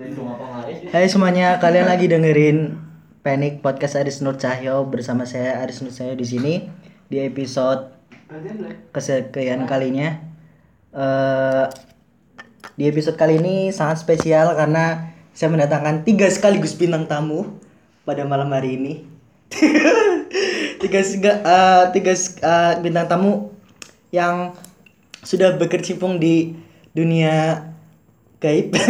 Hai semuanya, kalian lagi dengerin Panic Podcast Aris Nur Cahyo bersama saya Aris Nur Cahyo di sini di episode kesekian kalinya. Eh, di episode kali ini sangat spesial karena saya mendatangkan tiga sekaligus bintang tamu pada malam hari ini. tiga eh, tiga eh, bintang tamu yang sudah berkecimpung di dunia gaib.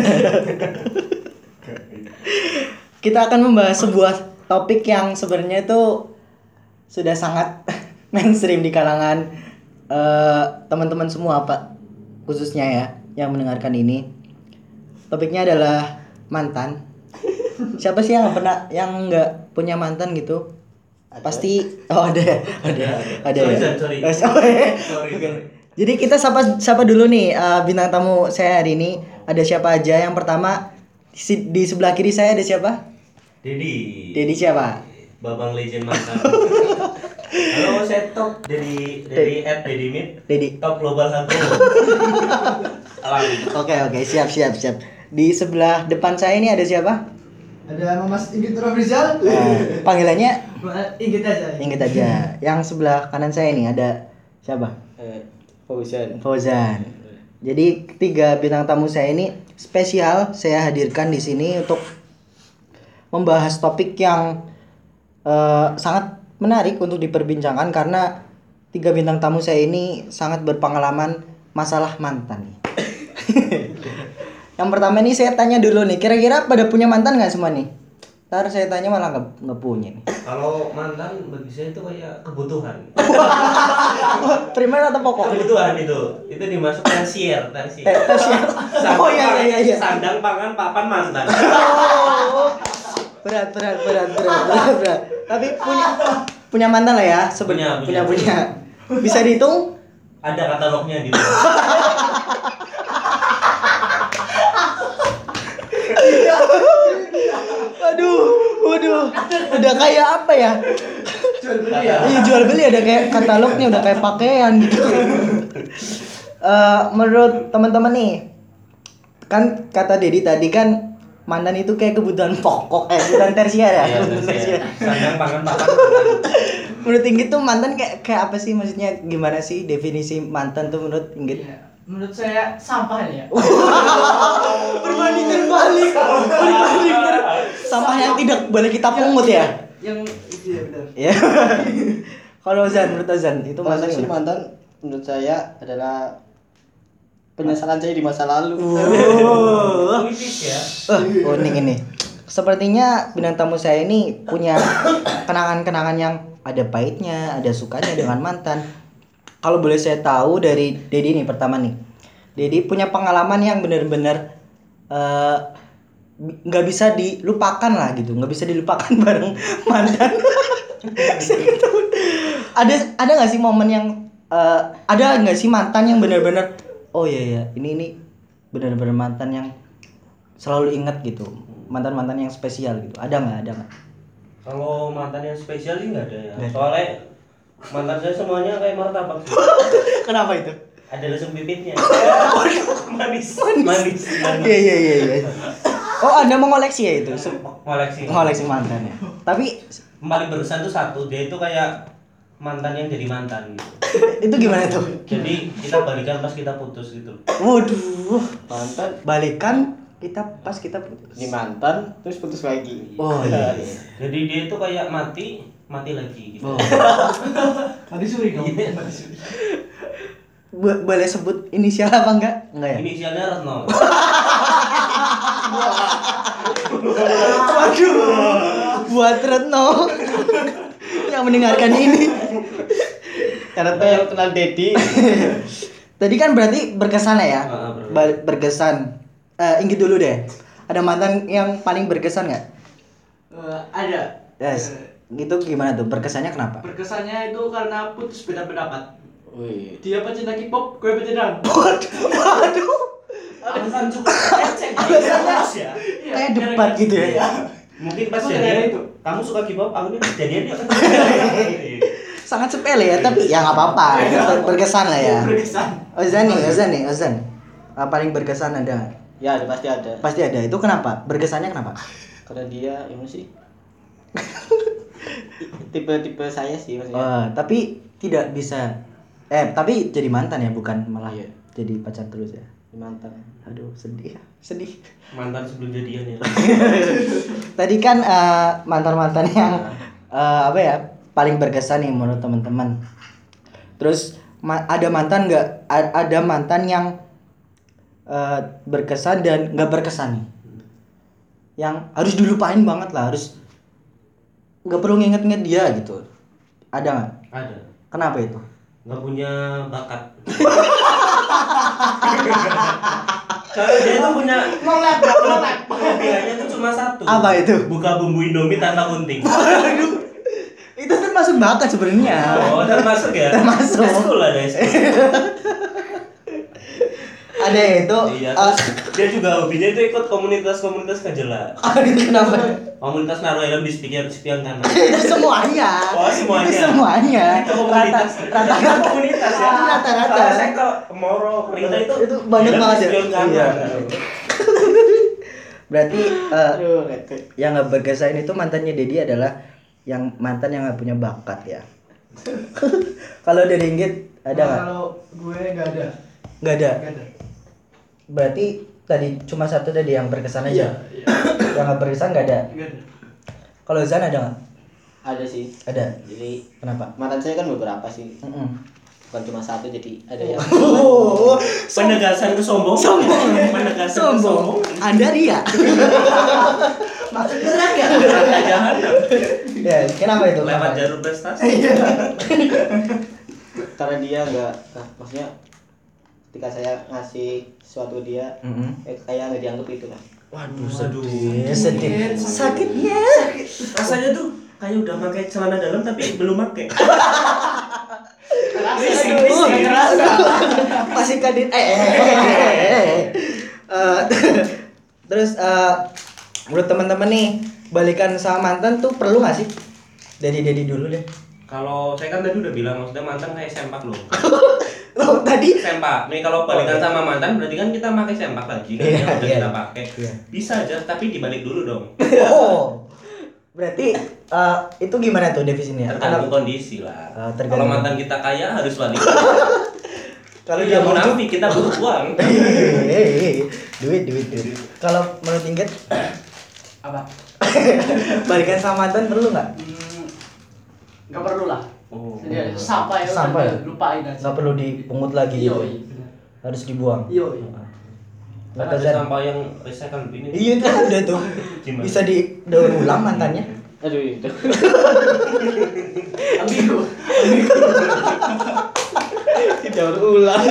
Kita akan membahas sebuah topik yang sebenarnya itu sudah sangat mainstream di kalangan eh, teman-teman semua, Pak. Khususnya ya yang mendengarkan ini. Topiknya adalah mantan. Siapa sih yang pernah yang nggak punya mantan gitu? Pasti oh ada ada ada Sorry, ya. sorry. Oh, sorry. Sorry. Jadi kita sapa sapa dulu nih eh, bintang tamu saya hari ini. Ada siapa aja? Yang pertama di, di sebelah kiri saya ada siapa? Dedi. Dedi siapa? Babang legend mantan. Halo, saya Top dari dari at Dedi Mit. Dedi. Top Global. Alami. Oke oke siap siap siap. Di sebelah depan saya ini ada siapa? Ada Mas Inggit Rizal. Eh, panggilannya Inggit aja. inget aja. Yang sebelah kanan saya ini ada siapa? Fauzan. Fauzan. Jadi tiga bintang tamu saya ini spesial saya hadirkan di sini untuk membahas topik yang eh, sangat menarik untuk diperbincangkan karena tiga bintang tamu saya ini sangat berpengalaman masalah mantan. yang pertama ini saya tanya dulu nih, kira-kira pada punya mantan nggak semua nih? Ntar saya tanya malah nggak nggak punya nih. Kalau mantan bagi saya itu kayak kebutuhan. Primer atau pokok? Kebutuhan itu. Itu dimasuk tersier, tersier. Eh, tersier. Oh iya iya iya. Sandang pangan papan mantan. Oh. berat berat berat berat berat berat tapi punya punya mantan lah ya seben- Punya, punya punya. bisa dihitung Ada katalognya gitu. aduh waduh udah kayak apa ya Jual beli ya. iya jual beli ada kayak katalognya udah kayak pakaian gitu Eh, menurut teman-teman nih kan kata Dedi tadi kan mantan itu kayak kebutuhan pokok eh kebutuhan tersier ya Iya, kebutuhan tersier. mantan. menurut Inggit tuh mantan kayak kayak apa sih maksudnya gimana sih definisi mantan tuh menurut Inggit Iya. Menurut saya sampah ya. berbanding terbalik berbanding ter sampah yang tidak boleh kita pungut ya Yang itu ya benar. ya kalau Zan menurut Zan itu mantan Mantan sih mantan menurut saya adalah penyesalan saya di masa lalu. Oh, Puitis ya. Eh, unik ini. Sepertinya bintang tamu saya ini punya kenangan-kenangan yang ada pahitnya, ada sukanya dengan mantan. Kalau boleh saya tahu dari Dedi nih pertama nih. Dedi punya pengalaman yang benar-benar eh, nggak bisa dilupakan lah gitu, nggak bisa dilupakan bareng mantan. Ada ada nggak sih momen yang eh, ada nggak sih mantan yang benar-benar oh iya ya ini ini benar-benar mantan yang selalu ingat gitu mantan mantan yang spesial gitu ada nggak ada nggak Kalau mantan yang spesial sih nggak ada ya. Ada. Soalnya mantan saya semuanya kayak martabak kenapa itu Ada lesung bibitnya. manis, manis, manis. iya iya iya iya oh anda mengoleksi ya itu Koleksi. mengoleksi mantan ya tapi Yang paling berkesan tuh satu, dia itu kayak mantan yang jadi mantan gitu. itu gimana tuh Jadi kita balikan pas kita putus gitu. waduh Mantan balikan kita pas kita putus ini mantan terus putus lagi. oh iya, iya. Jadi dia itu kayak mati, mati lagi gitu. Oh. Mati suri dong. Iya. Mati suri. Bo- boleh sebut inisial apa enggak enggak ya Inisialnya Retno. waduh buat Retno yang mendengarkan ini Karena saya kenal Dedi. Tadi kan berarti berkesan lah ya? Ah, berkesan. Ba- berkesan. Eh, Inggit dulu deh. Ada mantan yang paling berkesan nggak? Eh, ada. Yes. Eh, Gitu gimana tuh? Berkesannya kenapa? Berkesannya itu karena putus beda pendapat. Wih. Dia pecinta K-pop, gue pecinta. Waduh. Alasan cukup ecek. ya. Kayak debat gitu ya? Iya. Mungkin pas jadian itu. kamu suka K-pop, aku nih jadian dia. Sangat sepele ya, tapi ya nggak apa-apa. Iya. Ber- Berkesan lah ya. Berkesan. Ozan nih, Ozan nih, Ozan. Ah, paling berkesan ada? Ya, pasti ada. Pasti ada. Itu kenapa? Berkesannya kenapa? Karena dia ini sih tipe-tipe saya sih maksudnya. Oh, tapi tidak bisa eh tapi jadi mantan ya bukan malah Iya. jadi pacar terus ya. Mantan. Aduh, sedih. Sedih. Mantan sebelum jadian ya. Tadi kan eh, mantan-mantan yang eh, apa ya paling berkesan nih menurut teman-teman. Terus ma- ada mantan nggak? Ada mantan yang eh, berkesan dan nggak berkesan nih. Yang harus dilupain banget lah, harus nggak perlu nginget-nginget dia gitu. Ada nggak? Ada. Kenapa itu? Nggak punya bakat. Kalau dia tuh punya Nolak, nolak. kelebihannya tuh cuma satu. Apa itu? Buka bumbu Indomie tanpa gunting. Itu termasuk bakat sebenarnya. Oh, termasuk ya? Termasuk. Eskul ada eskul. Ada itu. Iya, eh, terus dia juga hobinya itu ikut komunitas-komunitas kejelas. kenapa? Komunitas naruh helm di spion spion kanan. itu semuanya. Oh, semuanya. Itu semuanya. Itu komunitas. Rata Itu komunitas ya. Rata-rata. Kalau saya ke Moro, Rita itu Itu banyak banget ya? spion kanan. Iya. Berarti eh, Aduh, rete. yang nggak berkesan itu mantannya Dedi adalah yang mantan yang nggak punya bakat ya. Kalau dari Inggit ada nggak? Kalau gue nggak ada. Nggak ada. Nggak ada. Berarti tadi cuma satu tadi yang berkesan aja. Iya. yang nggak berkesan nggak ada. Ada. Kalau Zan ada nggak? Ada sih. Ada. Jadi Kenapa? mantan saya kan beberapa sih. Mm-mm. Bukan cuma satu jadi ada yang Oh, Penegasan kesombongan. Sombong. Penegasan sombong. kesombongan. Anda ria. Maksud berat ya? Neraka jahanam. ya, kenapa itu? Lewat jalur prestasi. karena dia nggak ah, maksudnya ketika saya ngasih sesuatu ke dia Mm-mm. eh, kayak nggak dianggap itu kan Waduh, Waduh. sedih, sedih. Sakitnya. Rasanya tuh kayak udah pakai celana dalam tapi belum pakai. Masih kadit. Eh, eh, eh, eh, eh. Eh, Terus eh, menurut teman-teman nih, balikan sama mantan tuh perlu gak sih? Dari Dedi dulu deh. Kalau saya kan tadi udah bilang maksudnya mantan kayak sempak loh. Lo tadi Sempak. Nih kalau balikan Oh, iya. sama mantan berarti kan kita pakai sempak lagi kan Iya, yang udah iya. kita pakai. Iya. Bisa aja tapi dibalik dulu dong. Oh. Berarti eh, itu gimana tuh definisinya? Tergantung kondisi lah. Ah, tergantung. Kalau mantan kita kaya harus balik. Kalau Kalau dia mau munafik kita butuh uang. Hehehe. duit, duit, duit. Kalau menurut Inggit, Apa? balikan sama mantan perlu nggak? Hmm, Nggak perlu lah. Oh. Jadi sampai ya, Sampai. udah, lupain aja. Nggak perlu dipungut lagi Iya, gitu. iya, benar. Harus dibuang. Iya, iya. Kata ada sampah yang recycle bin ini. Iya itu udah tuh. Gimana? Bisa didaur ulang mantannya. aduh itu Ambigu. didaur ulang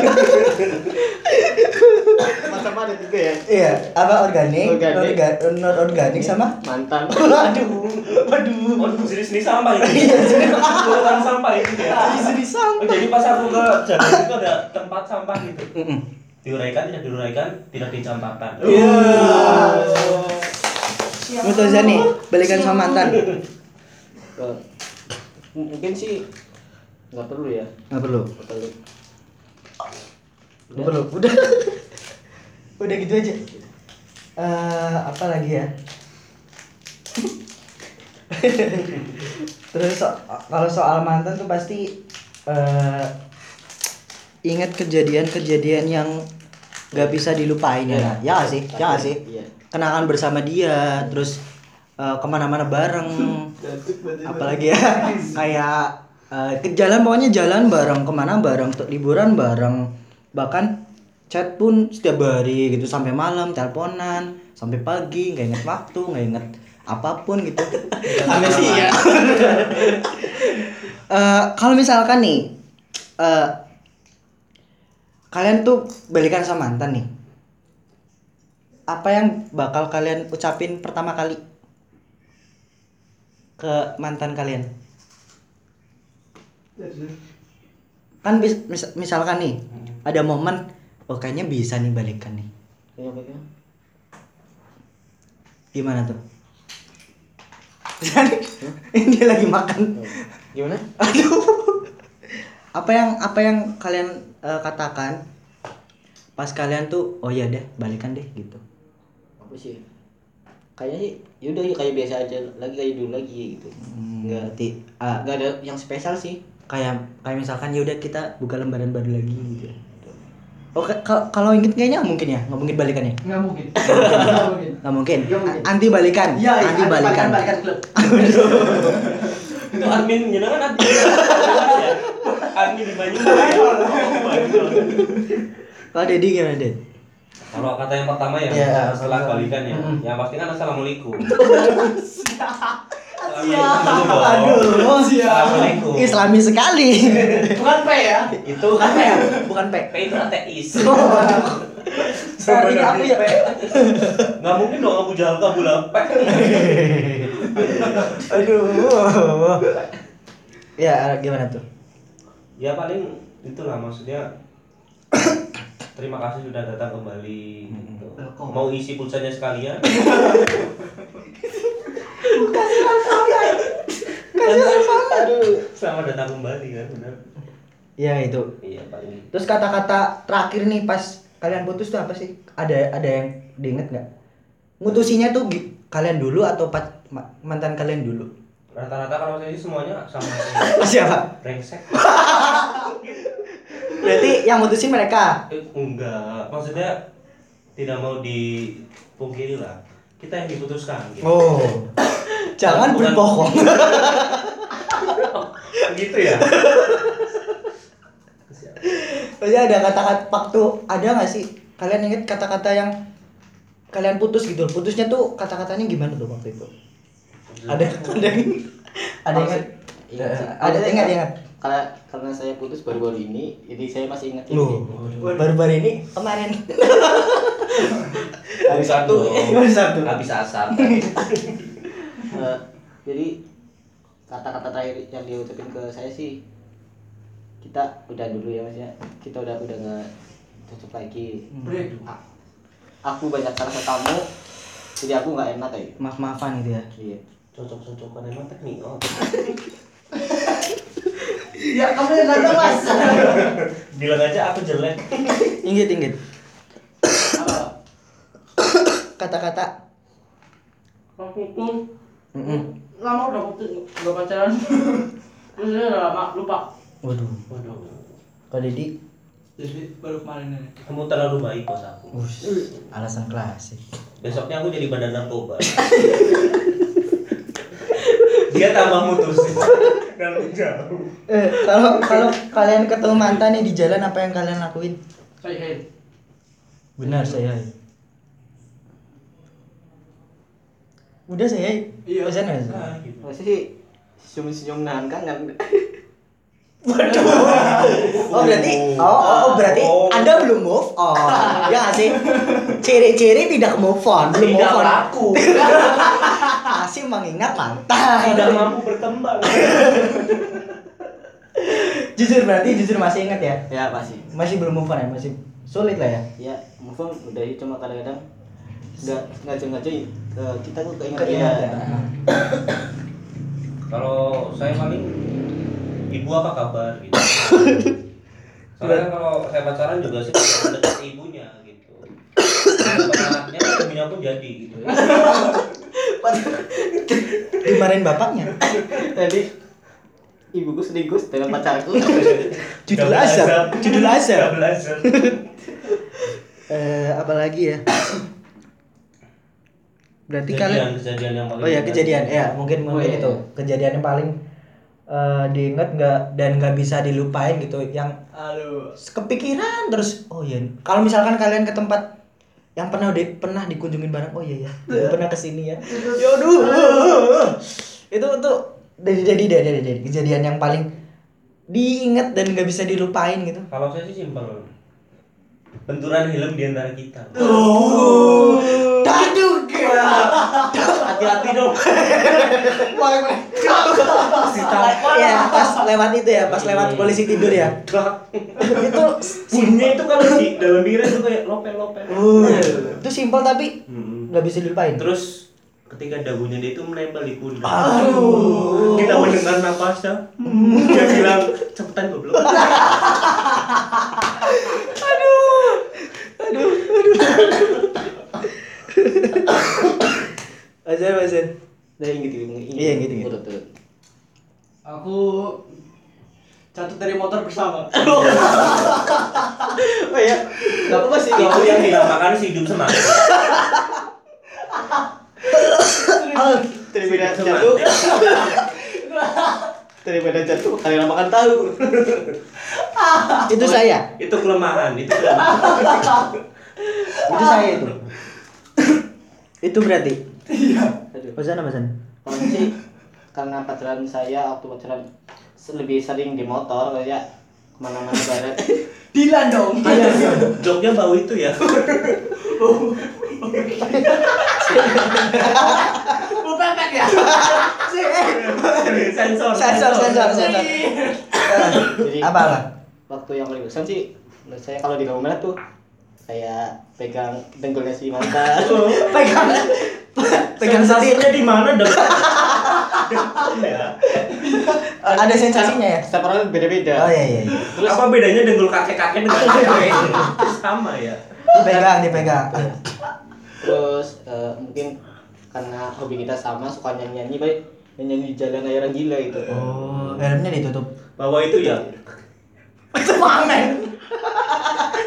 macam ada tiga ya Iya, apa organik, Organik. orga- non organik sama mantan Waduh, waduh. Oh, jenis ini sampah ini. Urutan sampah itu ya. Jadi Oh, sama. jadi pas aku ke Jakarta itu ada tempat sampah gitu. Diuraikan, tidak diuraikan, tidak dicampakkan. Iya. Menurut Zani, balikan sama mantan. Mungkin sih nggak perlu ya Nggak perlu. nggak perlu Nggak perlu. Udah. Udah gitu aja. Eh, apa lagi ya? Terus so- kalau soal mantan tuh pasti eh ingat kejadian-kejadian yang nggak bisa dilupain ya. Ya nggak sih? Ya sih? iya Kenangan bersama dia, terus eh, ke mana-mana bareng. Apalagi ya kayak eh, ke jalan pokoknya jalan bareng ke mana bareng untuk liburan bareng bahkan chat pun setiap hari gitu sampai malam teleponan sampai pagi nggak inget waktu nggak inget apa pun gitu. Aneh sih, ya. Eh, kalau misalkan nih eh, kalian tuh balikan sama mantan nih. Apa yang bakal kalian ucapin pertama kali ke mantan kalian? Kan mis- misalkan nih ada momen oh kayaknya bisa nih balikan nih. Kayaknya kayaknya gimana tuh? Ini lagi makan. Gimana? Aduh. Apa yang apa yang kalian eh, katakan pas kalian tuh oh ya deh balikan deh gitu. Apa sih? Kayaknya sih yaudah ya kayak biasa aja lagi kayak dulu lagi gitu. Hmm, nggak berarti nggak ada yang spesial sih. kayak kayak misalkan ya udah kita buka lembaran baru lagi gitu. Oke, kal- kalau inget kayaknya nggak mungkin ya, nggak mungkin balikannya. Nggak mungkin. Nggak mungkin. Nggak mungkin. Nggak mungkin. Anti balikan. Iya, iya, anti balikan. balikan klub. Itu admin jenengan admin. Ya. Admin di Banyumas. Kalau Dedi gimana Ded? Kalau kata yang pertama ya, Iya, setelah balikan ya, yang pasti kan assalamualaikum. Aduh, Assalamualaikum. Islami sekali. Bukan P ya. Itu Bukan P ya? Bukan P. P itu ateis. Seperti aku ya. Nggak mungkin dong Abu Jahal Abu Lahab. Aduh. Ya, gimana tuh? Ya paling itulah maksudnya terima kasih sudah datang kembali. Welcome. mau isi pulsanya sekalian aduh selamat datang kembali kan benar Ya itu. iya paling Terus kata-kata terakhir nih pas kalian putus tuh apa sih? Ada ada yang diinget nggak? Mutusinya tuh kalian dulu atau ma- mantan kalian dulu? rata-rata kalau saya sih semuanya sama Siapa? brengsek Berarti yang mutusin mereka. Eh, enggak maksudnya tidak mau dipungkiri lah kita yang diputuskan gitu. Oh. Jangan Bukan- berbohong. gitu ya Maksudnya ada kata-kata waktu ada nggak sih? Kalian inget kata-kata yang kalian putus gitu? Putusnya tuh kata-katanya gimana tuh waktu itu? Ada ada yang ada yang ingat? Iya. Ada ingat ingat. karena karena saya putus baru-baru ini jadi saya masih ingat Loh, baru-baru ini kemarin. hari satu Hari Sabtu. habis asar Eh, jadi kata-kata terakhir yang diucapin ke saya sih kita udah dulu ya mas ya kita udah udah nggak cocok lagi. A- aku banyak salah ke kamu jadi aku nggak enak kayak Maaf-maafan gitu ya. iya cocok-cocokan emang teknik oh. Ya kamu yang datang mas. bilang aja aku jelek ingat. Apa? Kata-kata. Waktu Mm-mm. lama udah putus udah pacaran. Terus dia udah lama lupa. Waduh. waduh Kalau Dedi, Jadi baru kemarin ini. kamu terlalu baik bos aku Ush, alasan klasik. besoknya aku jadi badan narkoba dia tambah mutusin kalau jauh Eh, kalau kalau kalian ketemu mantan nih di jalan apa yang kalian lakuin? Saya hey. Benar saya. Udah saya. Iya. Pesan sih? nah, gitu. masih sih senyum-senyum nahan kangen Oh berarti oh, oh, oh, berarti Oh. Anda belum move on. ya nggak sih? Ciri-ciri tidak move on, belum tidak move on. laku Masih mengingat mantan. tidak mampu berkembang Jujur berarti jujur masih ingat ya? ya masih Masih belum move on ya? Masih sulit lah ya? ya move on udah cuma kadang-kadang nggak ngaco-ngaco eh, kita tuh keinget Keinget dia ya. kalau saya paling ibu apa kabar gitu soalnya kan kalau saya pacaran juga sih dekat ibunya gitu Dekat anaknya ibunya pun jadi gitu Dimarahin bapaknya. jadi ibuku selingkuh dengan pacarku Judul azab. Judul azab. Eh, apalagi ya? Berarti kalian kejadian yang paling Oh ya kejadian. Ya mungkin Oh, mungkin iya. itu kejadian yang paling eh, diingat nggak dan nggak bisa dilupain gitu yang Aduh. kepikiran terus oh iya. Kalau misalkan kalian ke tempat yang pernah di, pernah dikunjungin bareng oh iya ya dulu pernah ke sini ya. Yauduh itu tuh dari jadi dari dari dari kejadian yang paling diingat dan nggak bisa dilupain gitu. Kalau saya sih simpel benturan helm di antara kita oh. Daduh hati-hati dong. Ya pas lewat itu ya pas lewat polisi tidur ya. Itu bunyinya itu kalau di dalam pikiran itu kayak lopel lopel. Uh, itu simpel tapi nggak bisa dilupain. terus ketika dagunya dia itu menempel di pundak Aduh. kita mendengar napasnya. Dia bilang cepetan goblok. Masan, Masan. Dari inget gitu. Iya, inget, inget. Urut, urut. Aku jatuh dari motor bersama. Oh iya, nggak apa-apa sih. Itu yang dinamakan si hidup semangat. Daripada jatuh. Daripada jatuh, kalian makan tahu. Itu saya. Itu kelemahan, itu kelemahan. Itu saya itu. itu berarti. Masan, Masan. Kalau sih karena pacaran saya waktu pacaran lebih sering di motor kayak ke mana-mana barat. Dilan dong. Joknya bau itu ya. Mau pepet ya? sensor. Sensor, sensor, sensor. Jadi Apa apa? waktu yang paling berkesan sih menurut saya kalau di merah tuh saya pegang dengkulnya si mantan. Pegang. Pegang. Sensasinya di mana dong? ya. Ada sensasinya ya? Setiap orang beda-beda. Oh iya iya. iya. Terus Apa bedanya dengkul kakek-kakek dengan kakek? Sama ya. Dipegang, dipegang. terus eh, mungkin karena hobi kita sama suka nyanyi-nyanyi baik nyanyi di jalan orang gila gitu. Oh, helmnya ditutup. Bahwa itu ya Itu pamen.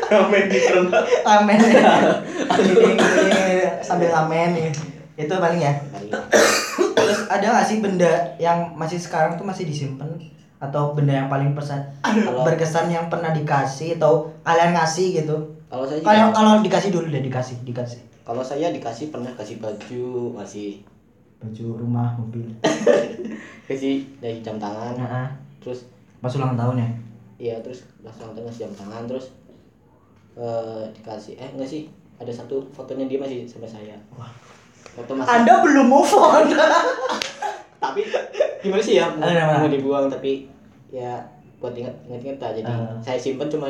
Ramen di perempat. Amen ya. Keliling, keliling, sambil amen ya. Itu paling ya. Terus ada gak sih benda yang masih sekarang tuh masih disimpan atau benda yang paling pesan Kalau- berkesan yang pernah dikasih atau kalian ngasih gitu? Kalau saya Kalau juga- kalau dikasih dulu deh dikasih, dikasih. kalau saya dikasih pernah kasih baju, kasih Baju rumah, mobil. kasih dari jam tangan. Nah, Terus pas ulang tahun ya. iya terus langsung ngasih jam tangan terus eh dikasih eh enggak sih ada satu fotonya dia masih sama saya. Wah. Foto masih Anda belum move on. tapi gimana sih ya mau, mau dibuang tapi ya buat ingat ingat ingat aja jadi Ah. saya simpen cuma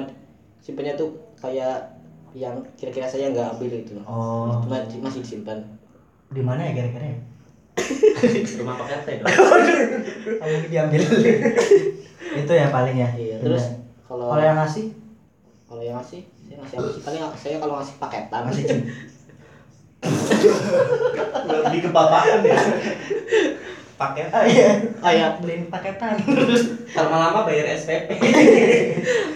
simpennya tuh kayak yang kira-kira saya nggak ambil itu loh Oh. cuma masih disimpan Di mana ya kira-kira ya? Rumah pakai teh dong. Kamu diambil. itu ya paling ya. iya terus kalau kalau yang ngasih kalau yang ngasih saya ngasih apa sih paling saya kalau ngasih paketan ngasih cim. Lebih ke bapaan ya. Pakai Ah, iya. ah ya Beliin paketan. lama-lama bayar SPP.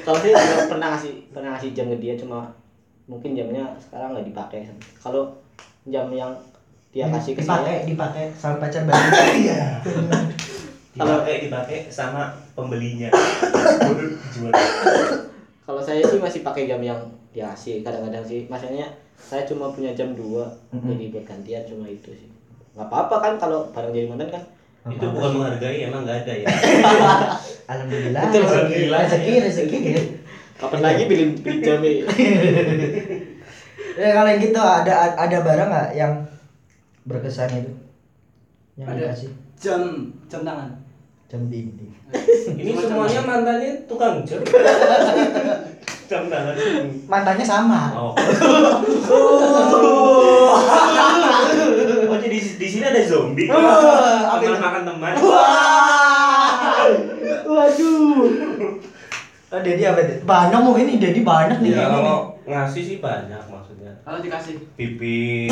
kalau saya juga pernah ngasih pernah ngasih jam ke dia cuma mungkin jamnya sekarang nggak dipakai kalau jam yang dia kasih ke dipakai, saya dipakai sama pacar baru. Iya. Dipakai dipakai sama pembelinya. Jual. Kalau saya sih masih pakai jam yang dia kasih kadang-kadang sih maksudnya saya cuma punya jam dua Mhm. jadi buat gantian cuma itu sih nggak apa-apa kan kalau barang jadi mantan kan Itu bukan menghargai, emang nggak ada ya. Alhamdulillah. Betul, rezeki, alhamdulillah. rezeki, rezeki. kapan lagi beli beli jam ya Ya kalau yang gitu ada ada barang nggak yang berkesan itu? Yang Ada. dikasih Jam jam tangan. Jam dinding. Ini semuanya mantannya tukang jam. Jam tangan. Mantannya sama. Oh. Oh jadi di sini ada zombie. Apa Teman itu? makan teman. Wah. Waduh. Oh, Dedi apa Dedi? Banyak mau ini Dedi banyak nih. Ya ini nih. kalau ngasih sih banyak maksudnya. Kalau dikasih. Pipi.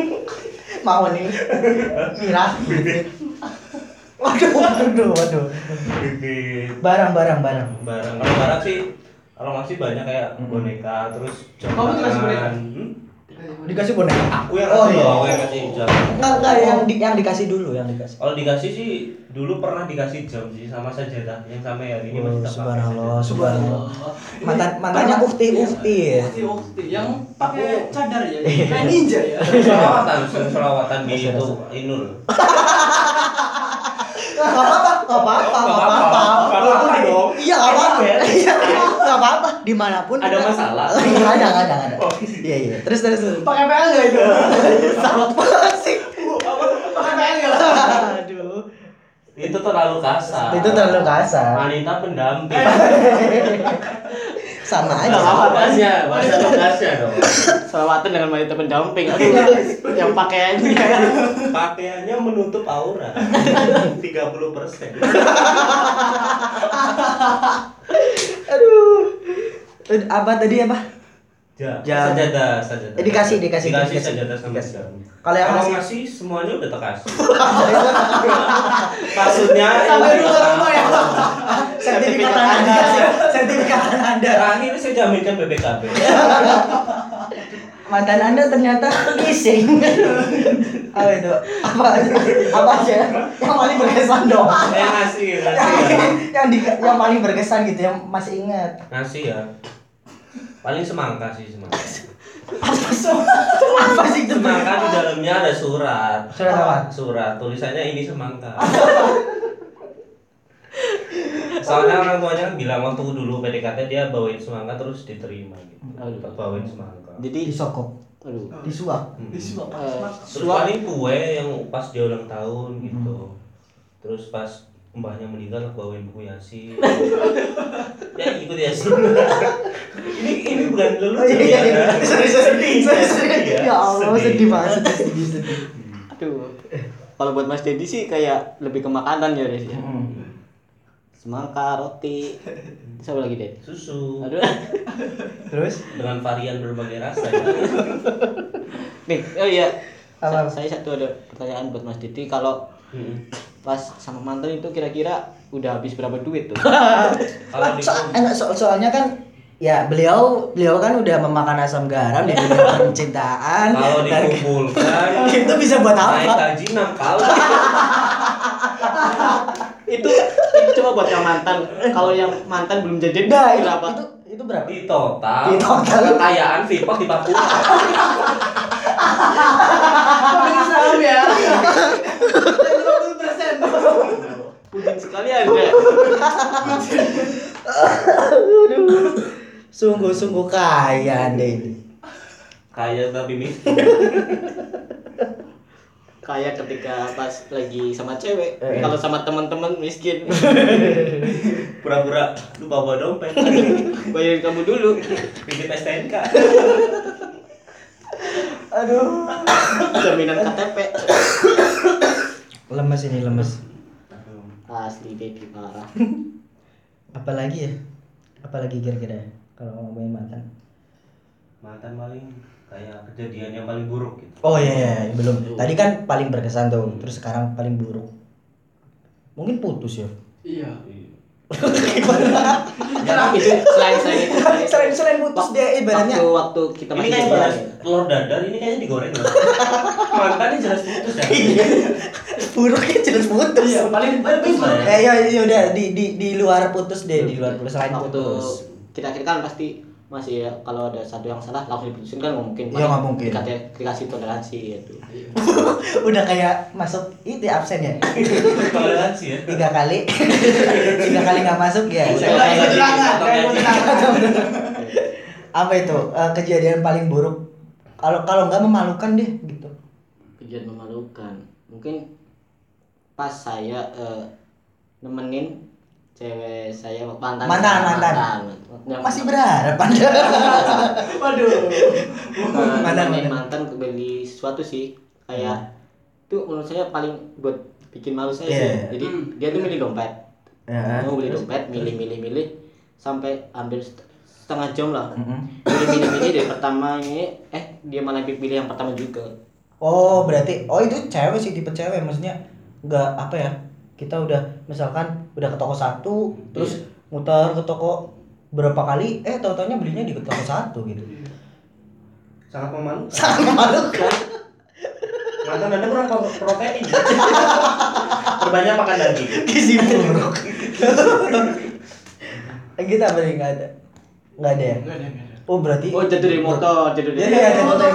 Mau nih. Mira. Waduh, waduh, waduh. Pipi. Barang, barang, barang. Barang. Kalau barang sih kalau ngasih banyak kayak Mm-mm. boneka terus jam Kamu dikasih boneka? Hmm? Dikasih boneka. Aku yang Oh, iya. aku yang ngasih jam. Enggak, enggak yang di, yang dikasih dulu, yang dikasih. Kalau dikasih sih dulu pernah dikasih jam sih sama sajadah yang sampai hari ini masih tetap pakai subhanallah, subhanallah. Mantan mantannya ukti ukti ya. Ukti ukti yang pakai cadar ya, kayak ninja ya. Selawatan, selawatan di itu Inul. Enggak apa-apa, enggak apa-apa, enggak apa-apa. Nggak apa-apa dong. Iya, enggak apa-apa. Iya, enggak apa-apa. Di mana pun Ada masalah? Iya, ada, ada, ada. Oh. Iya, iya. Terus terus. Pakai PL nggak itu? Sama sih. Pakai PL nggak? Aduh. Itu terlalu kasar. Itu terlalu kasar. Wanita pendamping. Sama aja. apa-apa. Bahasnya, bahasa tugasnya dong. selawatan dengan wanita pendamping aduh yang pakaiannya Pakaiannya menutup aura. 30 persen. Aduh. Apa tadi apa? Ja, Jam. sajadah, sajadah. Eh, dikasih, dikasih, dikasih dikasih. sajadah sama Dikasih. jam. Kalau yang Kalau ngasih- ngasih semuanya udah terkasih. Maksudnya Sampai ini- rumah-rumah ya. Sertifikat dikasih. Sertifikat Anda. Terakhir saya jaminkan BPKB. Mantan Anda ternyata ngising. apa itu? Apa apa aja? Yang paling berkesan dong. Saya ngasih, ngasih ya. yang di, yang paling berkesan gitu yang masih ingat. Ngasih ya. Paling semangka sih semangka. Apa sih itu? Semangka di dalamnya ada surat. Surat apa? Surat tulisannya ini semangka. Soalnya orang tuanya kan bilang waktu dulu PDKT dia bawain semangka terus diterima gitu. Aduh. Bawain semangka. Jadi Disokok, aduh. disuap. Hmm. Disuap Eh, Terus paling kue yang pas dia ulang tahun gitu. Terus pas mbahnya meninggal bawain buku yasin. ya ikut yasin. ini ini bukan Oh, lucu iya, ya. Sedih, sedih, sedih, sedih. ya. Ya Allah, sedih banget, sedih, sedih, sedih. Aduh. Kalau buat Mas Dedi sih kayak lebih ke makanan ya, Des. ya. Hmm. Semangka, roti. Terus apa lagi, Ded? Susu Aduh. Terus? dengan varian berbagai rasa. ya. Nih, oh iya. Sa- Saya satu ada pertanyaan buat Mas Didi kalau Hmm. Pas sama mantan itu kira-kira udah habis berapa duit tuh? Kalau So, enggak, so- soalnya kan ya beliau beliau kan udah memakan asam garam di dunia percintaan. kalau dikumpulkan itu bisa buat naik apa? gaji enam kali. itu, itu coba buat yang mantan. Kalau yang mantan belum jadi Nah, itu, berapa? itu itu berapa? Di total, Di total. kekayaan Vipa di Papua. Sekali Anda. Sungguh-sungguh kaya Anda ini. Kaya tapi miskin. Kayak ketika pas lagi sama cewek, Eh. kalau sama teman-teman miskin. Pura-pura lu bawa dompet. Bayarin kamu dulu. Pinjam STNK. Aduh. Jaminan KTP. Lemes ini lemes. Asli Dedi parah. Apalagi ya? Apalagi kira-kira kalau ngomongin mantan? Mantan paling kayak kejadian yang paling buruk gitu. Oh iya, iya, iya, belum. Tadi kan paling berkesan tuh, terus sekarang paling buruk. Mungkin putus ya. Iya. Ya, itu selain selain itu. Selain selain putus dia ibaratnya waktu waktu kita Ini masih kayak bahas ya. telur dadar, ini kayaknya digoreng loh. Mantannya jelas putus ya. buruknya jelas putus. Iya, paling Putus lah ya. Eh ya, ya udah di di di luar putus deh, di luar putus selain waktu putus. kita kita kan pasti masih ya kalau ada satu yang salah langsung diputusin kan nggak mungkin Iya, nggak mungkin. Dikasih, dikasih toleransi gitu udah kayak masuk itu ya, absen ya. Toleransi ya. Tiga kali. Tiga kali nggak masuk ya. Udah, apa itu eh, kejadian paling buruk? Kalau kalau nggak memalukan deh gitu. kejadian memalukan mungkin pas saya eh, nemenin cewek saya mantan Mantan, mantan. Yang- Masih berharap Anda. Waduh. Mantan, mantan. mantan ke beli sesuatu sih kayak itu menurut saya paling buat bikin malu saya Iya. sih jadi Hmm. dia tuh milih dompet Ya. mau beli dompet milih milih milih sampai hampir set- setengah jam lah Mm-mm. milih milih milih dari pertama ini eh dia malah pilih yang pertama juga Oh berarti oh itu cewek sih tipe cewek maksudnya nggak apa ya kita udah misalkan udah ke toko satu terus muter ke toko berapa kali eh tau taunya belinya di toko satu gitu Sangat memalukan. sangat memalukan Mantan anda kurang pro- protein. ya? Perbanyak makan daging. gizi buruk kita nih nggak ada nggak ada ya ada, ada. oh berarti oh jatuh dari motor jatuh dari Iya, iya, iya. Motor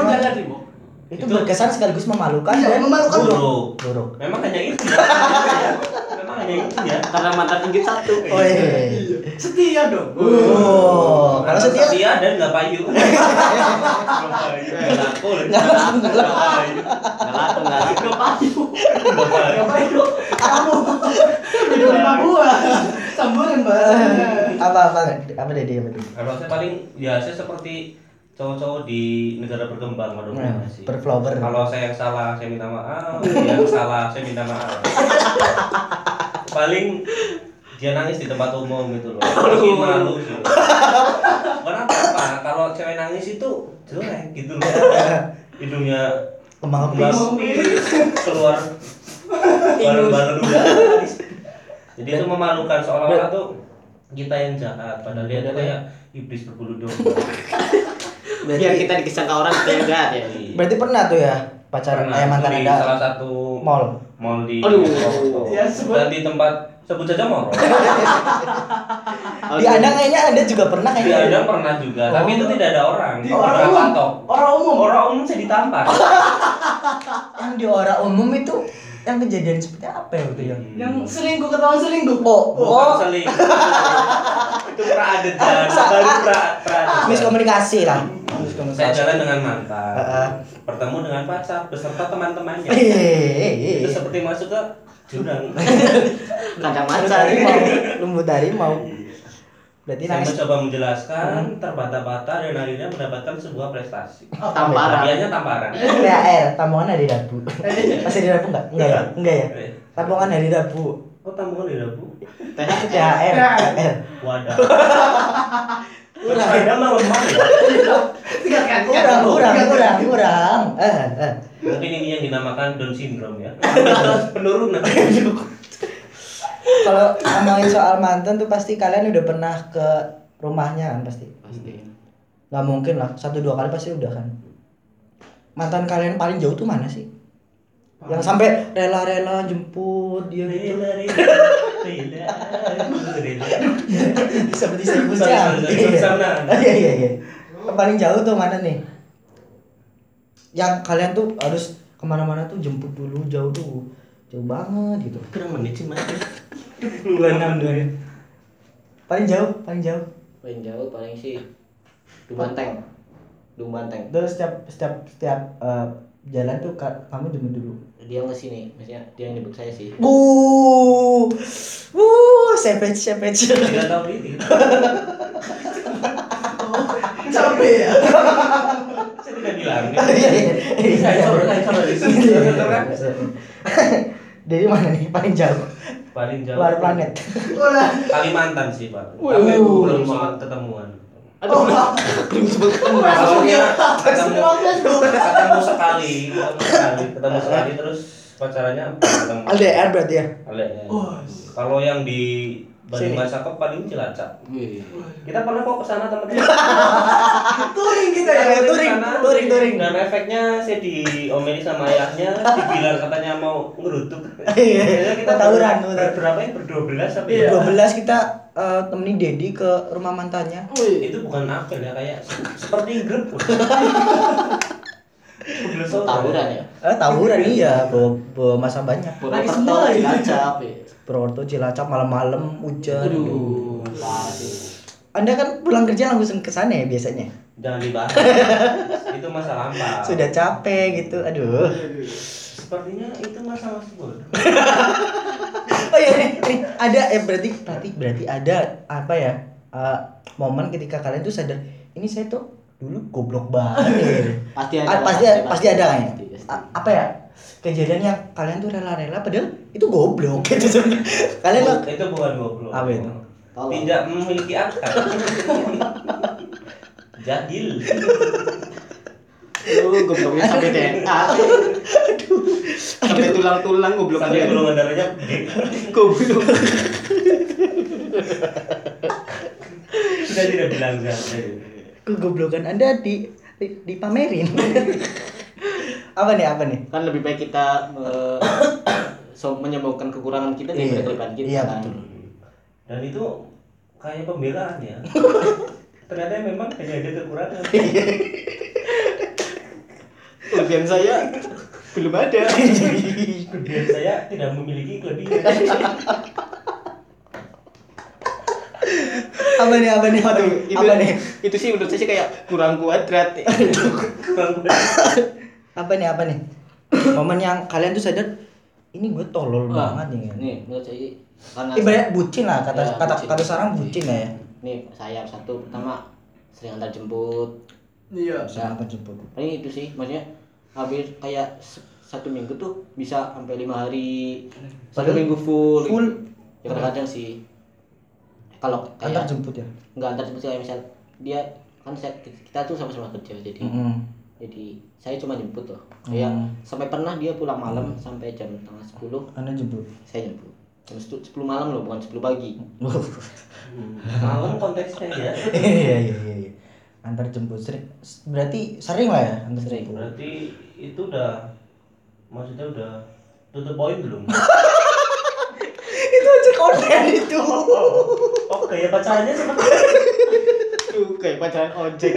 Rimo. itu berkesan sekaligus memalukan Iya, dan memalukan. Buruk. buruk Memang hanya itu ya. Memang hanya itu ya. karena mantan tinggi satu oh iya Setia dong. oh kalau setia setia dan nggak payu. Nggak payu. Nggak laku. nggak laku, nggak Nggak payu. Enggak payu. Nggak payu. Kamu. Hidup di Papua. Samburan bahasanya. apa apa apa deh dia apa deh Kalau saya paling biasa seperti cowok-cowok di negara berkembang pada umumnya sih. berflower. Kalau saya yang salah, saya minta maaf. yang salah, saya minta maaf. Paling dia nangis di tempat umum gitu loh. Bikin malu sih. Kenapa apa? Kalau cewek nangis itu jelek gitu loh. Hidungnya Kembang kempis. keluar baru-baru dulu. Jadi itu memalukan. Seolah-olah tuh kita yang jahat. Padahal dia kayak iblis berbulu domba biar Berarti, kita disangka orang kita yang jahat ya berarti pernah tuh ya pacaran Pernah, eh mantan anda salah satu mall. mall di Aduh. Ya, sebut. dan di tempat sebut saja mall Di anda kayaknya anda juga pernah di kayaknya. ada pernah juga tapi itu tidak ada orang Di orang orang umum. kantor Orang umum. orang umum saya ditampar Yang di orang umum itu yang kejadian seperti apa ya itu yang? Yang selingkuh ketahuan selingkuh. Oh, bukan oh, seling itu pra adegan baru pra miskomunikasi lah. Saya jalan dengan mantan bertemu dengan pacar beserta teman-temannya Hehehe. itu seperti masuk ke jurang kandang macan harimau, lembut harimau. Berarti saya nangis. mencoba menjelaskan terbata-bata dan akhirnya mendapatkan sebuah prestasi tamparan hadiahnya tamparan THR, tambungan hari Rabu. Masih hari Rabu enggak? Enggak ya? Enggak ya? Eh, Tabungan hari Rabu. kok tambungan di Rabu THR. THR. wadah Kurang. Bersepeda mah lemah Tinggalkan. Kurang, kurang, kurang, kurang. Eh, eh. mungkin ini yang dinamakan Down syndrome ya penurunan Kalau ngomongin soal mantan tuh pasti kalian udah pernah ke rumahnya kan pasti. pasti Nggak mungkin lah, satu dua kali pasti udah kan. Mantan kalian paling jauh tuh mana sih? Yang sampai rela-rela jemput dia gitu. Seperti saya sorry, Iya. Iya iya. Yang Paling jauh tuh mana nih? Yang kalian tuh harus ke mana-mana tuh jemput dulu jauh tuh jauh banget gitu. berapa menit sih mas bulan enam dua Paling jauh, paling jauh. paling jauh paling sih Dumanteng Dumanteng Terus setiap setiap setiap eh, jalan tuh ka- kamu jemput dulu. Dia nge sini. Maksudnya dia yang nyebut saya sih. Wuh, wuh, savage, savage. tidak tahu diri. Capek ya. saya tidak bilang. Iya, iya, iya. saya coba saya coba di Dari mana nih? Paling jauh? paling jauh. Luar planet. Kalimantan sih pak. Tapi belum sempat ketemuan Oh, belum sebut ketemu Maksudnya ketemu ketemu sekali ketemu sekali ketemu sekali terus pacarannya ketemu LDR berarti ya? LDR. Oh, kalau yang di Sini. Banyumas Cakep paling Cilacap Wih. kita pernah kok ke sana teman-teman touring kita ya. Iya, touring, Sana. touring, touring. dan efeknya saya diomeli sama ayahnya dibilang katanya mau ngerutuk Iya, kita tawuran, ber- tawuran. berapa ya berdua belas tapi Iya. ya 12 kita eh, temenin Dedi ke rumah mantannya. Wih. itu bukan apel ya kayak seperti grup tawuran ya Eh tawuran iya, bawa, bawa masa banyak. Lagi Purwokerto, semua lagi. Cilacap ya Purwokerto, Cilacap malam-malam hujan. aduh Anda kan pulang kerja langsung ke sana ya biasanya. jangan dibahas itu masa lampau Sudah capek gitu. Aduh. sepertinya itu masa masa bodoh Oh iya nih, nih ada eh berarti berarti berarti ada apa ya? eh, momen ketika kalian tuh sadar ini saya tuh dulu goblok banget ya. pasti ada Ah, lah, pasti pasti ada kan ya? Pasti, pasti. Apa ya? Kejadian yang kalian tuh rela-rela padahal itu goblok gitu sebenarnya. Kalian tuh itu bukan goblok Apa itu? Tolong. tidak memiliki akal jahil Lu gobloknya sampai DNA. Sampai tulang-tulang goblok sampai golongan darahnya Goblok. sudah tidak bilang jahil kegoblokan Anda di, di dipamerin. apa nih? Apa nih? Kan lebih baik kita eh, so, menyembuhkan kekurangan kita daripada Iya. kelebihan kita. Iya, kan. betul. dan itu kayak pembelaan ya ternyata memang hanya ada kekurangan Kelebihan saya belum ada. dan saya tidak memiliki kelebihan Apa nih? Apa nih? Apa nih? itu, Apa nih? itu sih menurut saya sih kayak kurang kuadrat. Apa nih? Apa nih? Momen yang kalian tuh sadar ini gue tolol Wah, banget nih. Nih, menurut saya karena Ibarat bucin lah kata Ya, kata bucin. kata sekarang bucin lah ya. nih saya satu pertama sering antar jemput. Iya. Sama apa jemput? Paling itu sih maksudnya hampir kayak satu minggu tuh bisa sampai lima hari satu minggu full full. ya kadang-kadang sih kalau Antar kayak jemput ya. nggak antar jemput kayak misal dia kan saya, kita tuh sama-sama kerja jadi Mm-mm. jadi saya cuma jemput loh kayak Hmm. sampai pernah dia pulang malam sampai jam tengah sepuluh Anda jemput. saya jemput jam sepuluh malam loh bukan sepuluh pagi Hmm. Malam konteksnya ya. Iya iya iya. iya. Antar jemput sering. Berarti sering lah ya antar Sering. jemput. Berarti itu udah maksudnya udah to the point belum? itu aja konten itu. Oh, kayak pacarnya seperti tuh kayak pacaran ojek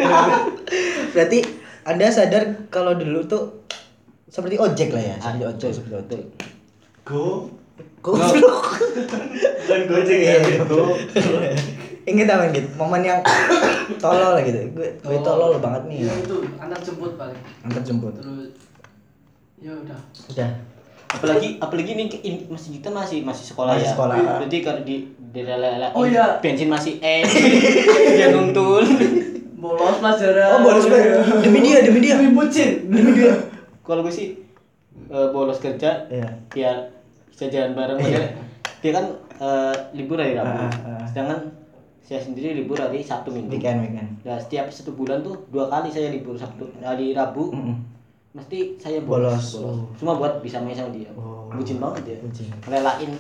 Berarti Anda sadar kalau dulu tuh seperti ojek lah ya, seperti Ah, ojek, seperti ojek. go Goblok. bukan gojek Iya, ya go Ingat apa gitu? Momen yang tolol lah gitu. Gue gue tolol banget nih. ya itu antar jemput paling Antar jemput. terus ya udah Udah. Apalagi apalagi ini, masih kita masih masih sekolah Masih ya sekolah. berarti kalau di di rela Oh, iya. bensin masih eh dia nuntun bolos pelajaran Oh, bolos banget. Demi dia, demi dia. demi bucin Demi dia. kalau gue sih eh, bolos kerja Iya. biar bisa jalan bareng. Makanya dia kan eh, libur hari Rabu ah, ah. sedangkan saya sendiri libur hari Sabtu Minggu Weekend, weekend. Nah, setiap satu bulan tuh dua kali saya libur Sabtu hari Rabu Mm-mm. Mesti saya Bolos. bolos, Oh. cuma buat bisa main sama dia Oh. bucin banget dia Bucin. relain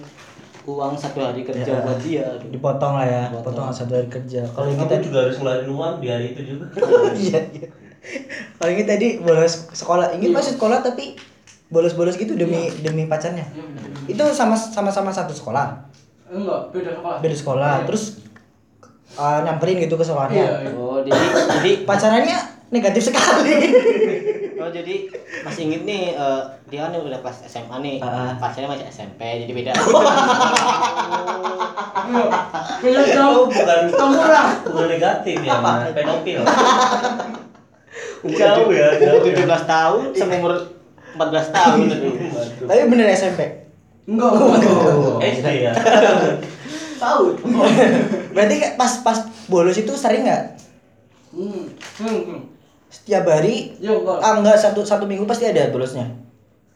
uang satu hari kerja Ya. buat dia. Dipotong lah ya, Dipotong. potong satu hari kerja. Kalau kalau kita juga harus ngeluarin uang di hari itu juga iya iya. Kalau ini tadi bolos sekolah, ingin Iya. masuk sekolah tapi bolos-bolos gitu demi demi pacarnya. Iya. Itu sama sama-sama satu sekolah, enggak beda sekolah beda sekolah. Iya. Terus uh, nyamperin gitu ke iya sekolahnya. iya. oh jadi jadi Pacarannya negatif sekali. oh jadi masih inget nih eh, dia kan udah kelas SMA nih. Ah. pacarnya masih SMP jadi beda. Iya. beda itu jauh bukan. kamu lah. Bukan negatif ya mas. Pedofil. Jauh ya, jauh umur ya. 17 tahun sama umur 14 tahun tapi bener SMP. enggak. Oh. enggak SD ya. Tahu. Berarti kayak pas pas bolos itu sering nggak? hmm hmm hmm. Setiap hari? ya enggak Ah enggak satu satu minggu pasti ada bolosnya.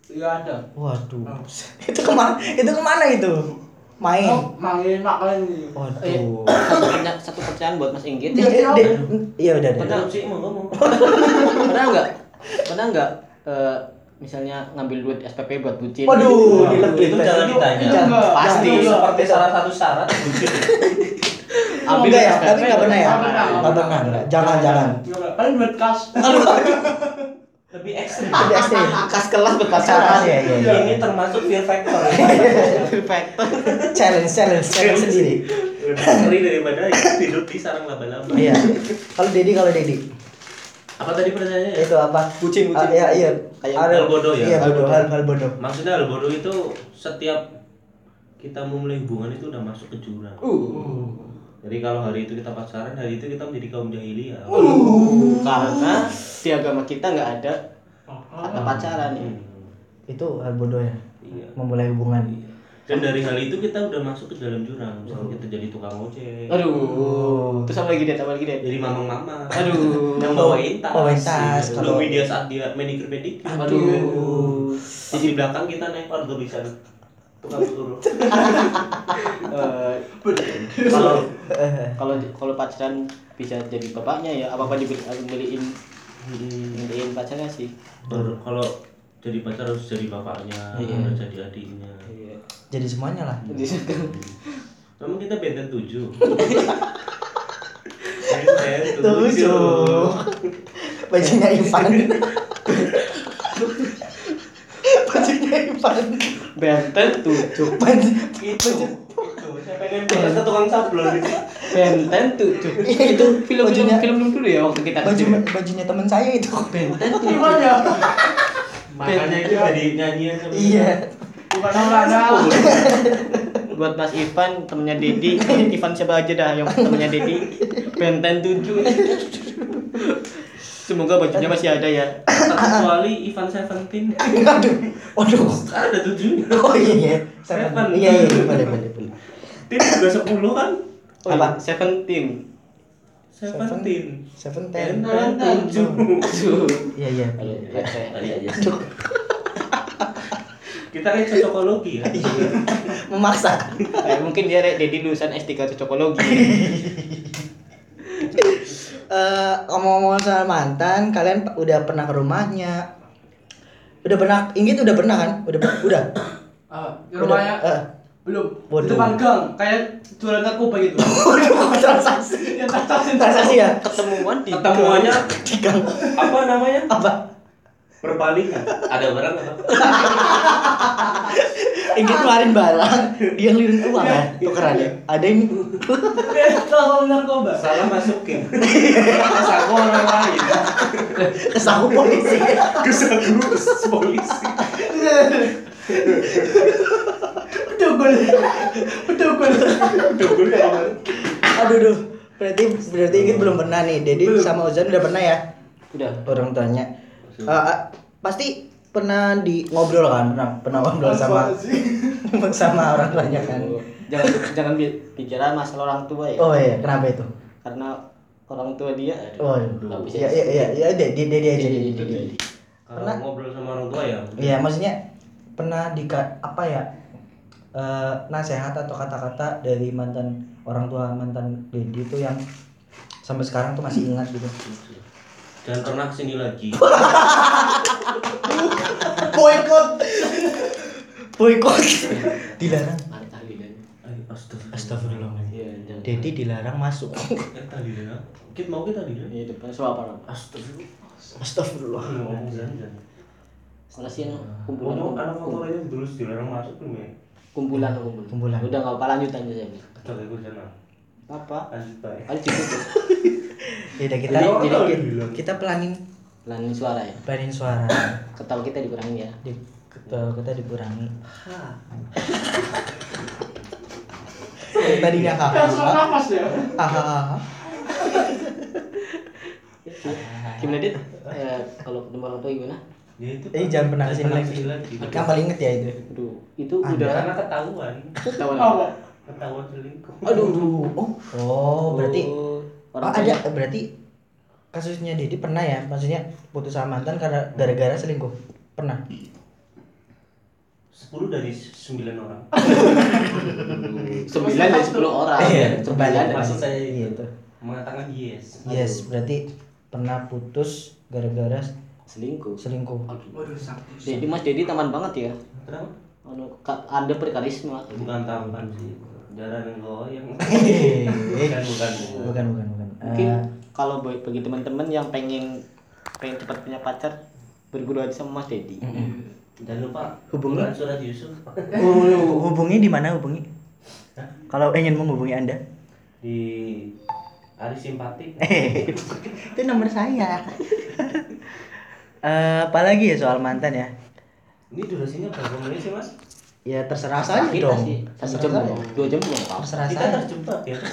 ya ada Waduh. Oh. itu ke mana? Itu ke mana itu? Main. oh main makan ini Eh, Waduh. satu, pertanyaan, satu pertanyaan buat Mas Inggit Iya, iya, iya. Iya udah deh. Pernah. Sih mau ngomong pernah nggak pernah nggak eh, misalnya ngambil duit SPP buat bucin Waduh, itu dilebih. jangan ditanya Jangan. Pasti. Itu seperti salah satu syarat bucin Ambil Enggak ya, SPP. tapi enggak pernah ya. Enggak pernah. Jangan jangan. Paling duit kas lebih ekstrim Lebih ekstrim. kas kelas buat Pacaran ya, iya, iya. ini termasuk fear factor Factor. Challenge, challenge, challenge sendiri. Lebih ngeri daripada hidup di sarang laba-laba Iya. Kalau Dedi, kalau Dedi apa tadi pertanyaannya ya? itu apa? Bucin, bucin. Ah, iya, iya. Kayak Hal- bodoh ya? Iya, Hal bodoh, bodoh. hal hal bodoh. maksudnya hal bodoh itu setiap kita memulai hubungan itu udah masuk ke jurang Uh. Jadi kalau hari itu kita pacaran hari itu kita menjadi kaum jahiliyah Karena di agama kita nggak ada kata pacaran ya. Hmm, Itu hal bodoh ya. iya Memulai hubungan. dan dari hal itu kita udah masuk ke dalam jurang misalnya kita jadi tukang ojek Aduh. Terus apa lagi deh? Apa lagi deh? jadi mamang-mama Aduh. yang bawain tas Bawain tas, kalau kalau- media saat dia manicure pedicure Aduh. Terus di belakang kita naik warga bisa tukang Eh, kalau kalau kalau pacaran bisa jadi bapaknya ya apa apa dibeliin beliin pacarnya sih Baru kalau jadi pacar harus jadi bapaknya Iya. harus jadi adiknya Iya. Jadi semuanya lah. Jadi Namun kita benten tujuh. Benten Tujuh. Bajunya Ivan. Bajunya Ivan. Benten tujuh. Baju Itu. Ke tukang sablon gitu. Benten tujuh. Iya, itu film film bajunya- film dulu ya waktu kita baju kecil. bajunya teman saya itu. Benten tujuh. gimana Makanya itu jadi nyanyian sama Iya. bukan Maulana Buat Mas Ivan temennya Dedi, Ivan siapa aja dah yang temennya Dedi. Benten tujuh. Semoga bajunya masih ada ya. Kecuali Ivan Seventeen. Aduh. Waduh. Sekarang ada tujuh. Oh iya iya. Seven. Seven. Iya iya boleh boleh boleh. Tim juga sepuluh kan? Oh, Apa? iya, Seventeen. Seventeen. Seven Ten ten. tujuh. Aduh. Iya iya. Aduh, receh. Tadi aja. Kita kayak cocokologi ya. memaksa Eh, mungkin dia Dedi lulusan S3 cocokologi. Eh, ngomong-ngomong soal mantan kalian udah pernah ke rumahnya udah pernah Inggit udah pernah kan udah udah Ah, di Udah, rumahnya eh. belum. Waduh. Di depan gang, kayak jualan narkoba gitu. transaksi Yang transaksi transaksi ya Ketemuan di Ketemuannya di gang apa namanya? apa Berpalingan. Ada barang apa? Inggit keluarin barang dia ngelirin uang ya tukeran ya ada ini Jualan narkoba. Salah masukin. Saku orang lain. kesaku polisi Kesaku polisi. Bedugul. Bedugul. Dugul apa? aduh duh berarti berarti Inggit belum pernah nih Dedi sama Ozan udah pernah ya Udah. orang tuanya Eh, eh, pasti pernah di ngobrol kan? Pernah pernah ngobrol sama sama orang tuanya kan? Jangan jangan bi- bicara masalah orang tua ya. oh iya. Kenapa itu? Karena orang tua dia. Oh iya. Iya iya iya. deh dia dia dia aja dia, Jadi- dia, dia. Kalau Pernah. ngobrol sama orang tua ya. Iya maksudnya pernah di apa ya eh nasehat atau kata-kata dari mantan orang tua mantan Dedi itu yang sampai sekarang tuh masih ingat gitu. Jangan pernah ke sini lagi. Boykot. Boykot. Dilarang. Astagfirullah. Astagfirullahaladzim. Iya. Dedi dilarang masuk. Eh tadi ya. Kita mau kita tadi ya. Iya, depan suapa apa? Astagfirullah. Astagfirullah. Ngomong jangan. Kalau sih kumpulan Ngomong anak kumpulan motor ini terus dilarang masuk belum ya? kumpulan kumpulan. Kumpulan. Udah nggak apa lanjut aja saya. Kata gue sana. Apa? Ayo cukup. Ya udah kita Jadi- kita, jadi- kita, pelanin Pelanin suara ya. pelanin suara. Ketawa kita dikurangin ya. Di, kita, kita dikurangi. Tadinya suara hahaha. nafas ya. Hahaha. Gimana dit? Eh, kalau ketemu orang tua gimana? Ya itu. Eh jangan pernah ke sini lagi. Yang paling inget ya itu. Aduh, itu udah Karena ketahuan. ketahuan. Ketahuan selingkuh. Aduh. Oh, oh berarti Oh, oh, orang ada berarti kasusnya Dedi pernah ya? Maksudnya putus sama mantan karena gara-gara selingkuh. Pernah. 10 dari 9 orang. sembilan dari sepuluh orang. Iya, dari Maksud saya Gitu. itu. Mengatakan yes. Yes, berarti pernah putus gara-gara selingkuh. selingkuh. Waduh, sakit. Jadi Mas Dedi taman banget ya. Kenapa? Anu, Anda berkarisma. Bukan tampan sih. Jalan goyang. Hehehe. bukan bukan. bukan, bukan, bukan. Mungkin Eh, kalau bagi bagi teman-teman yang pengen pengen cepat punya pacar berguru aja sama Mas Dedi. Jangan lupa Hubungi. surat Yusuf hu- hubungi di mana hubungi? Kalau ingin menghubungi Anda. di Ari Simpatik. Eh, itu nomor saya. Eh, apalagi ya soal mantan ya? Ini durasinya berapa menit sih mas? Ya terserah saja Kita dong. sih satu Terserah jam saja. dong. dua jam juga nggak apa-apa. Terserah Kita saya. terjebak ya.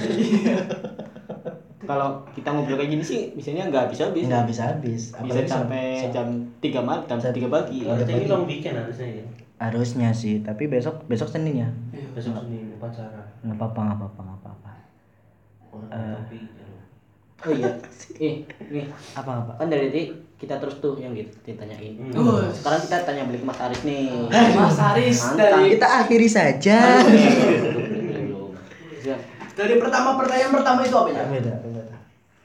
Kalau kita ngobrol kayak gini sih biasanya nggak habis habis. Nggak bisa habis. Bisa sampai sam- jam tiga malam, jam tiga pagi. Iya. Harusnya ini long weekend harusnya ya. Harusnya sih, tapi besok besok Senin ya. Besok Senin upacara. Nggak apa-apa, nggak apa-apa, nggak apa-apa. Orang Eh. tapi ya. Oh iya. Eh, nih Apa apa? kan dari tadi kita terus tuh yang gitu ditanyain. Hmm. Oh, Sekarang kita tanya balik ke Mas Aris nih. Mas Aris Mantap. dari Kita akhiri saja. Dari pertama pertanyaan pertama itu apa ya? Beda, beda.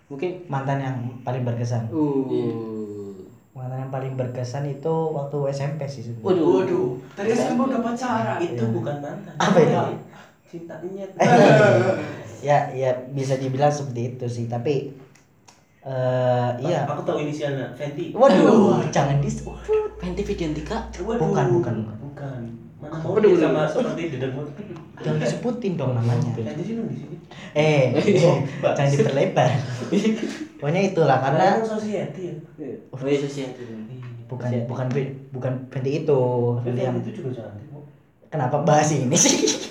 Mungkin Mantan yang paling berkesan. uh Mantan yang paling berkesan itu waktu SMP sih sebenarnya. Waduh. Waduh, dari SMP udah pacaran. Itu Iya. bukan mantan. Apa itu? Cintanya. ya, ya bisa dibilang seperti itu sih, tapi eh iya. Aku tahu inisialnya Fenty. Waduh, jangan disebut. Fenty Vidiantika. Waduh. Bukan, bukan, bukan. Bukan. Mana mau dia sama seperti di Demut. Jangan disebutin dong namanya. Fenty sih di sini. Eh, jangan diperlebar. Pokoknya itulah karena Karena society ya. Oh iya sih. bukan bukan bukan Fenty itu. Fenty Fenty itu juga cantik. kok. kenapa bahas ini sih?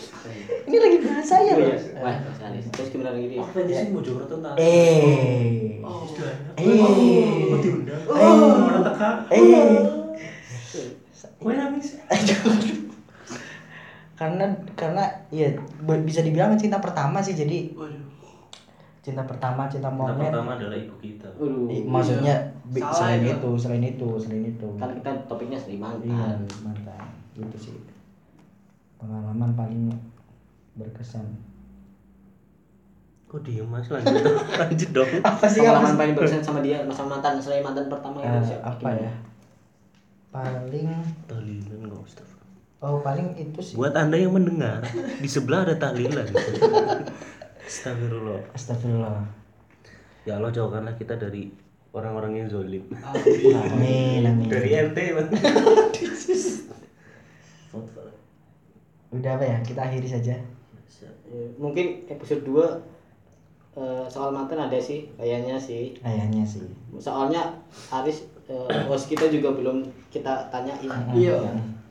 Ini lagi bahas saya Oh loh. iya. Wah, Mas. Terus gimana lagi dia? Oh, Fenty sih Mojokerto tak. Eh. Oh. Eh. Oh, diundang. Eh. Orang teka. Eh. Kue nangis. karena karena ya bisa dibilang cinta pertama sih jadi cinta pertama cinta Kita monyet pertama adalah ibu kita. Waduh. I- maksudnya Salah selain itu. itu selain itu selain itu Kan kita topiknya sering iya mantan. gitu sih pengalaman paling berkesan Kok diem mas lanjut dong, lanjut dong. apa sih pengalaman paling berkesan sama dia masa mantan selain mantan pertama itu siapa? apa ya paling Tahlilan nggak usah. oh paling itu sih Buat anda yang mendengar, di sebelah ada tahlilan. Astagfirullah. astagfirullah Ya Allah jauhkanlah kita dari orang-orang yang zolim. amin amin Dari RT bang. udah apa ya kita akhiri saja Ya, mungkin episode 2 eh, soal mantan ada sih kayaknya sih kayaknya sih soalnya Aris eh, host kita juga belum kita tanyain Iya.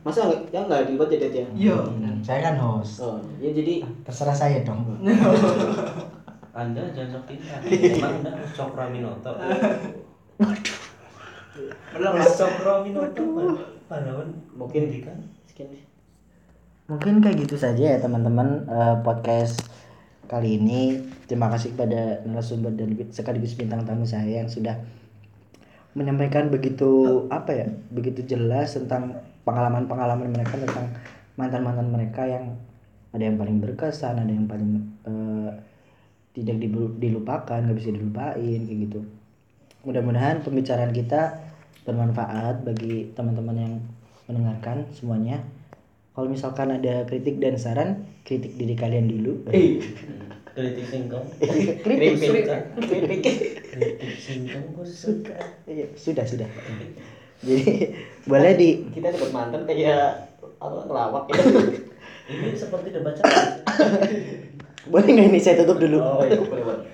masa nggak ya nggak dibuat jadi ya Iya. Hmm, saya kan host oh ya jadi terserah saya dong Anda jangan sok pintar. Emang anda Cokro Minoto. Mas mas. Cokro Minoto. Padahal Mungkin. kan. sekian deh. Mungkin kayak gitu saja ya teman-teman eh, podcast kali ini. Terima kasih kepada narasumber dan sekaligus bintang tamu saya yang sudah menyampaikan begitu apa ya begitu jelas tentang pengalaman-pengalaman mereka tentang mantan-mantan mereka yang ada yang paling berkesan ada yang paling eh, tidak dilupakan nggak bisa dilupain kayak gitu. Mudah-mudahan pembicaraan kita bermanfaat bagi teman-teman yang mendengarkan semuanya kalau misalkan ada kritik dan saran kritik diri kalian dulu. Kritik singkong. kritik Kritik. Kritik. Singkong gue suka. Iya, sudah sudah. Jadi boleh di kita dapat mantan kayak apa ngelawak ya. Ini seperti debat boleh nggak ini saya tutup dulu? Oh iya boleh boleh.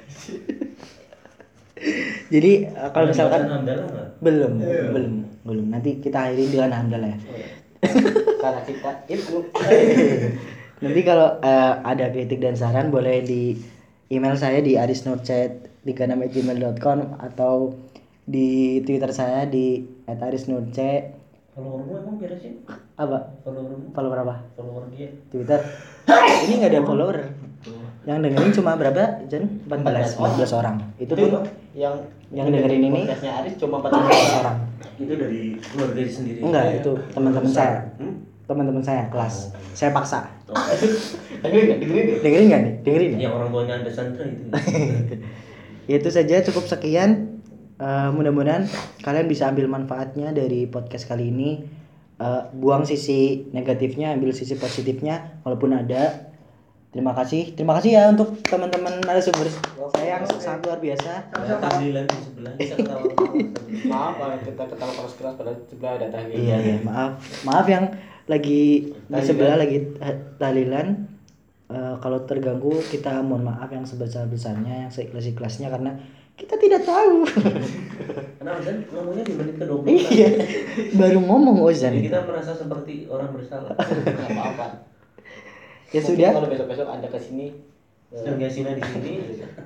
Jadi eh, kalau misalkan Hamdalah nggak? belum belum belum. Nanti kita akhiri dengan hamdalah ya karena kita itu nanti kalau eh, ada kritik dan saran boleh di email saya di arisnurchat36@gmail.com atau di twitter saya di @arisnurchat Follower gue emang berapa sih? apa Follower gue? follower apa Follower dia. twitter ini nggak ada follower yang dengerin cuma berapa Jen? 14 14 orang. Itu pun yang Yang dengerin ini? podcastnya Aris cuma 14 14 orang. Itu dari keluarga sendiri. enggak itu teman-teman saya. Hmm? teman-teman saya kelas. Saya paksa. Oh. dengerin nggak? Dengerin nggak? dengerin nggak nih? Dengerin ya Yang orang tuanya anda Sandra itu. Itu saja cukup sekian. Eh, mudah-mudahan kalian bisa ambil manfaatnya dari podcast kali ini. Eh, buang sisi negatifnya ambil sisi positifnya walaupun ada terima kasih. Terima kasih ya untuk teman-teman narasumber. Saya yang sangat luar biasa. Ada tahlilan di sebelah maaf kalau kita ketawa keras keras pada sebelah ada tahlilan iya iya maaf. Maaf yang lagi di sebelah lagi eh, tahlilan Eh, kalau terganggu kita mohon maaf yang sebesar besarnya yang seikhlas ikhlasnya karena kita tidak tahu. Karena Ozan ngomongnya di menit ke 20 iya baru ngomong Ozan. Jadi kita merasa seperti orang bersalah. apa-apa ya Mungkin sudah kalau besok besok anda ke sini eh, Sedang Yasina di sini.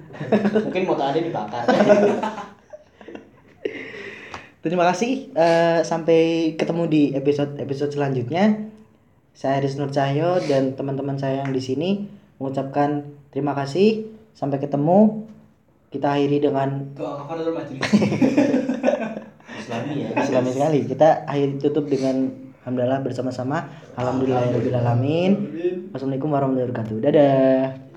mungkin motor anda dibakar terima kasih Eh, sampai ketemu di episode episode selanjutnya saya Aris Nur Cahyo dan teman-teman saya yang di sini mengucapkan terima kasih sampai ketemu kita akhiri dengan Doa kafaratul majelis. Islami ya. Islami sekali kita akhiri tutup dengan Alhamdulillah bersama-sama. Alhamdulillahirobbilalamin Wassalamualaikum warahmatullahi wabarakatuh. Dadah